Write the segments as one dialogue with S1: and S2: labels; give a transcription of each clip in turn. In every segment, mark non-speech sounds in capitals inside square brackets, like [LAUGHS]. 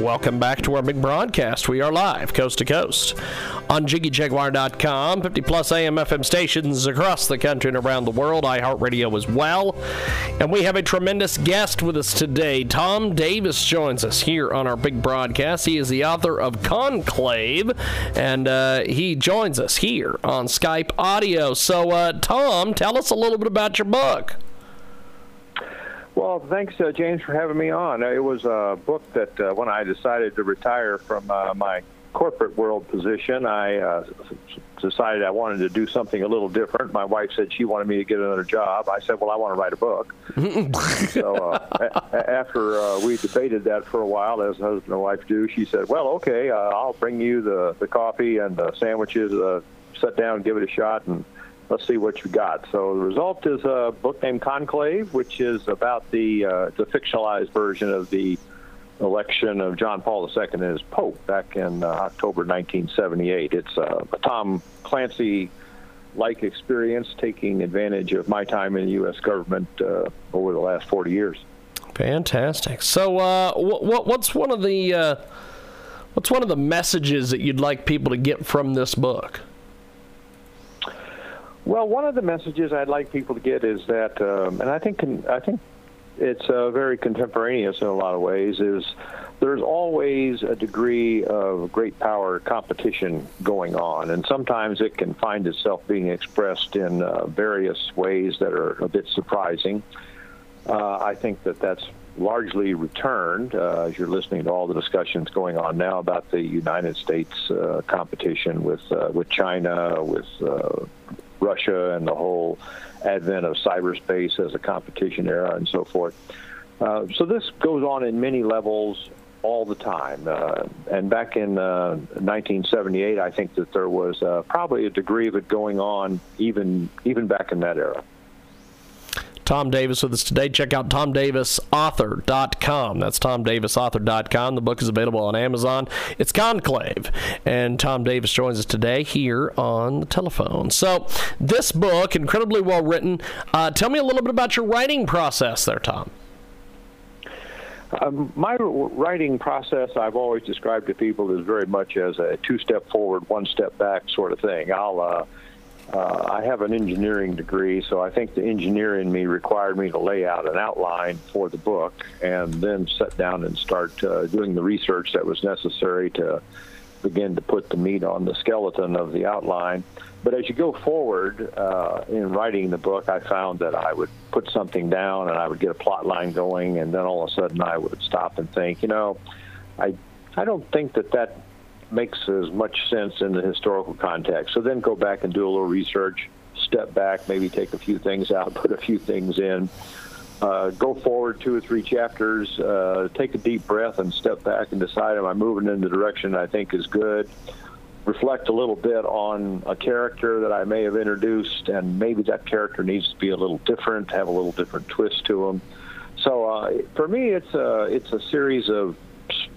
S1: Welcome back to our big broadcast. We are live, coast to coast, on JiggyJaguar.com, 50 plus AM FM stations across the country and around the world, iHeartRadio as well. And we have a tremendous guest with us today. Tom Davis joins us here on our big broadcast. He is the author of Conclave, and uh, he joins us here on Skype audio. So, uh, Tom, tell us a little bit about your book.
S2: Well, thanks, uh, James, for having me on. Uh, It was a book that uh, when I decided to retire from uh, my corporate world position, I uh, decided I wanted to do something a little different. My wife said she wanted me to get another job. I said, well, I want to write a book. [LAUGHS] so uh, a- after uh, we debated that for a while, as husband and wife do, she said, well, okay, uh, I'll bring you the, the coffee and the sandwiches. Uh, sit down, give it a shot, and let's see what you got. So the result is a book named Conclave, which is about the uh, the fictionalized version of the election of John Paul II as Pope back in uh, October 1978. It's uh, a Tom Clancy like experience, taking advantage of my time in the U.S. government uh, over the last 40 years.
S1: Fantastic. So, uh, what, what's one of the uh, what's one of the messages that you'd like people to get from this book?
S2: Well, one of the messages I'd like people to get is that, um, and I think I think it's uh, very contemporaneous in a lot of ways. Is there's always a degree of great power competition going on, and sometimes it can find itself being expressed in uh, various ways that are a bit surprising. Uh, I think that that's largely returned uh, as you're listening to all the discussions going on now about the United States uh, competition with uh, with China, with uh, Russia, and the whole advent of cyberspace as a competition era and so forth. Uh, so this goes on in many levels all the time. Uh, and back in uh, 1978, I think that there was uh, probably a degree of it going on even even back in that era.
S1: Tom Davis with us today. Check out TomDavisAuthor.com. That's TomDavisAuthor.com. The book is available on Amazon. It's Conclave. And Tom Davis joins us today here on the telephone. So, this book, incredibly well written. Uh, tell me a little bit about your writing process there, Tom.
S2: Um, my writing process, I've always described to people as very much as a two-step forward, one-step back sort of thing. I'll, uh, uh, I have an engineering degree, so I think the engineer in me required me to lay out an outline for the book and then sit down and start uh, doing the research that was necessary to begin to put the meat on the skeleton of the outline. But as you go forward uh, in writing the book, I found that I would put something down and I would get a plot line going, and then all of a sudden I would stop and think, you know, I I don't think that that makes as much sense in the historical context. So then go back and do a little research, step back, maybe take a few things out, [LAUGHS] put a few things in. Uh, go forward two or three chapters, uh, take a deep breath and step back and decide am I moving in the direction I think is good reflect a little bit on a character that I may have introduced, and maybe that character needs to be a little different, have a little different twist to him. So uh, for me, it's a it's a series of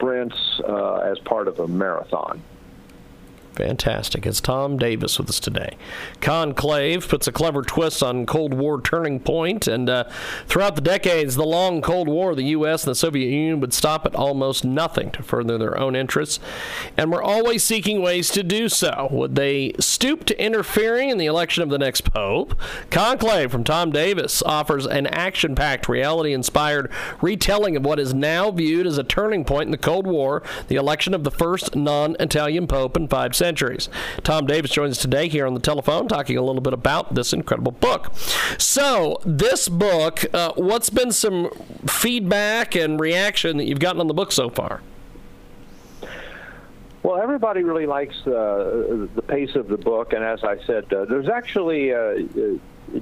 S2: sprints uh, as part of a marathon.
S1: Fantastic. It's Tom Davis with us today. Conclave puts a clever twist on Cold War turning point, and uh, throughout the decades, the long Cold War, the U.S. and the Soviet Union would stop at almost nothing to further their own interests, and were always seeking ways to do so. Would they stoop to interfering in the election of the next pope? Conclave from Tom Davis offers an action packed, reality inspired retelling of what is now viewed as a turning point in the Cold War, the election of the first non Italian pope in five centuries. Tom Davis joins us today here on the telephone talking a little bit about this incredible book. So, this book, uh, what's been some feedback and reaction that you've gotten on the book so far?
S2: Well, everybody really likes uh, the pace of the book, and as I said, uh, there's actually uh,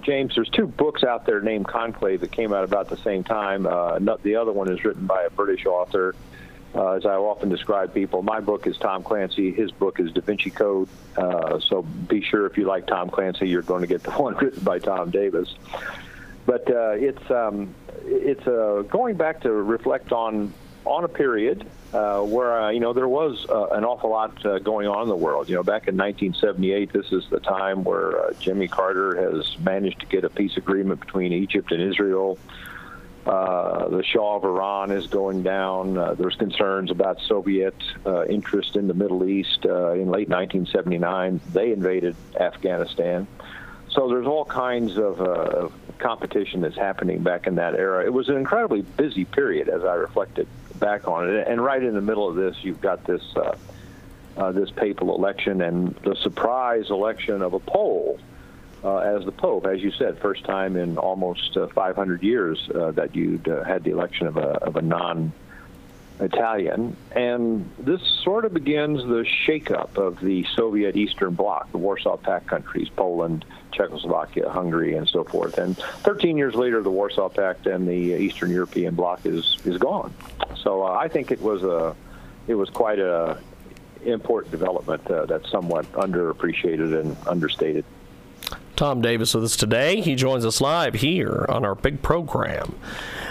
S2: James, there's two books out there named Conclave that came out about the same time. Uh, the other one is written by a British author. Uh, as I often describe people, my book is Tom Clancy. His book is Da Vinci Code. Uh, so be sure if you like Tom Clancy, you're going to get the [LAUGHS] one written by Tom Davis. But uh, it's um, it's uh, going back to reflect on on a period uh, where uh, you know there was an awful lot going on in the world. You know, back in 1978, this is the time where Jimmy Carter has managed to get a peace agreement between Egypt and Israel. Uh, the Shah of Iran is going down. Uh, there's concerns about Soviet uh, interest in the Middle East. Uh, in late 1979, they invaded Afghanistan. So there's all kinds of uh, competition that's happening back in that era. It was an incredibly busy period as I reflected back on it. And right in the middle of this, you've got this uh, this papal election and the surprise election of a Pole uh, as the Pope. As you said, first time in almost uh, 500 years uh, that you'd uh, had the election of a, of a non Italian. And this sort of begins the shakeup of the Soviet Eastern Bloc, the Warsaw Pact countries, Poland, Czechoslovakia, Hungary, and so forth. And 13 years later, the Warsaw Pact and the Eastern European Bloc is is gone. So uh, I think it was a it was quite a important development uh, that's somewhat underappreciated and understated.
S1: Tom Davis with us today. He joins us live here on our big program.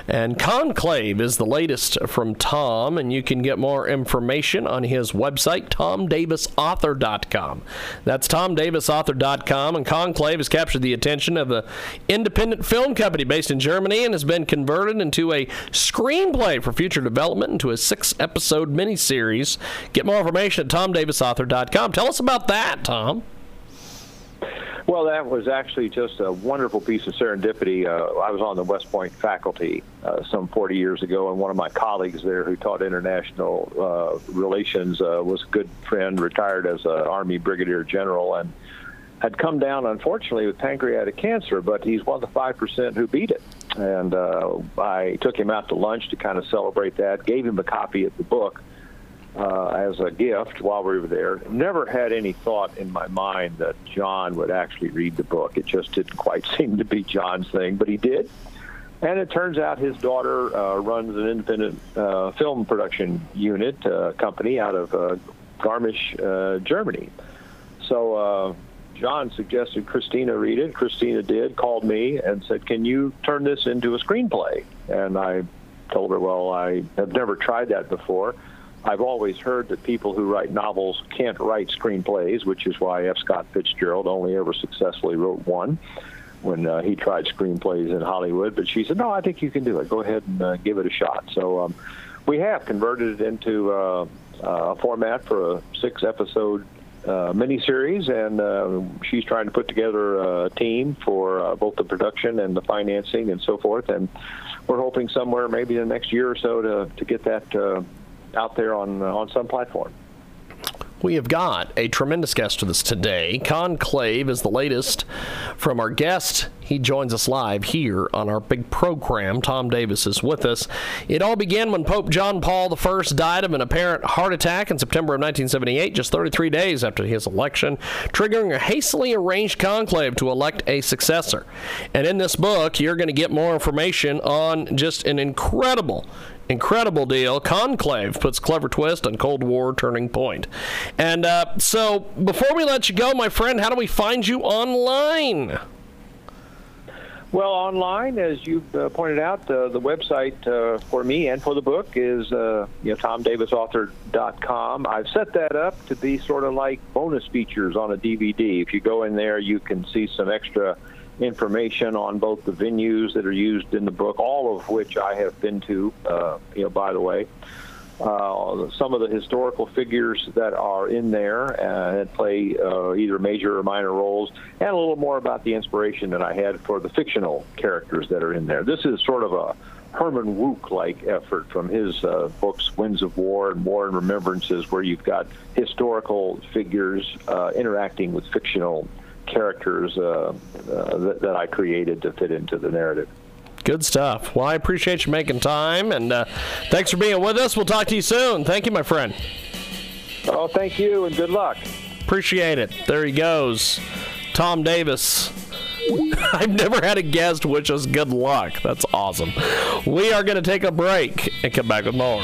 S1: And Conclave is the latest from Tom, and you can get more information on his website, tomdavisauthor.com. That's tomdavisauthor.com, and Conclave has captured the attention of an independent film company based in Germany and has been converted into a screenplay for future development into a six episode miniseries. Get more information at tomdavisauthor.com. Tell us about that, Tom.
S2: Well, that was actually just a wonderful piece of serendipity. Uh, I was on the West Point faculty uh, some 40 years ago, and one of my colleagues there who taught international uh, relations uh, was a good friend, retired as an Army Brigadier General, and had come down, unfortunately, with pancreatic cancer, but he's one of the 5% who beat it. And uh, I took him out to lunch to kind of celebrate that, gave him a copy of the book uh, as a gift while we were there. Never had any thought in my mind that John would actually read the book. It just didn't quite [LAUGHS] seem to be John's thing, but he did. And it turns out his daughter uh, runs an independent uh, film production unit uh, company out of uh, Garmisch, uh, Germany. So uh, John suggested Christina read it. Christina did, called me and said, Can you turn this into a screenplay? And I told her, Well, I have never tried that before. I've always heard that people who write novels can't write screenplays, which is why F. Scott Fitzgerald only ever successfully wrote one when uh, he tried screenplays in Hollywood. But she said, "No, I think you can do it. Go ahead and uh, give it a shot." So um, we have converted it into uh, a format for a six-episode uh, miniseries, and uh, she's trying to put together a team for uh, both the production and the financing and so forth. And we're hoping somewhere, maybe in the next year or so, to to get that uh, out there on uh, on some platform.
S1: We have got a tremendous guest with us today. Conclave is the latest from our guest. He joins us live here on our big program. Tom Davis is with us. It all began when Pope John Paul I died of an apparent heart attack in September of 1978, just 33 days after his election, triggering a hastily arranged conclave to elect a successor. And in this book, you're going to get more information on just an incredible incredible deal. Conclave puts clever twist on Cold War turning point. And uh, so, before we let you go, my friend, how do we find you online?
S2: Well, online, as you uh, pointed out, uh, the website uh, for me and for the book is uh, you know tomdavisauthor.com. I've set that up to be sort of like bonus features on a DVD. If you go in there, you can see some extra information on both the venues that are used in the book, all of which I have been to, uh, you know, by the way. Uh, some of the historical figures that are in there uh, that play uh, either major or minor roles, and a little more about the inspiration that I had for the fictional characters that are in there. This is sort of a Herman Wouk like effort from his uh, books Winds of War and War and Remembrances, where you've got historical figures uh, interacting with fictional characters uh, uh, that, that, I created to fit into the narrative.
S1: Good stuff. Well, I appreciate you making time, and uh, thanks for being with us. We'll talk to you soon. Thank you, my friend.
S2: Oh, thank you, and good luck.
S1: Appreciate it. There he goes. Tom Davis [LAUGHS] I've never had a guest wish us good luck. That's awesome. We are going to take a break and come back with more.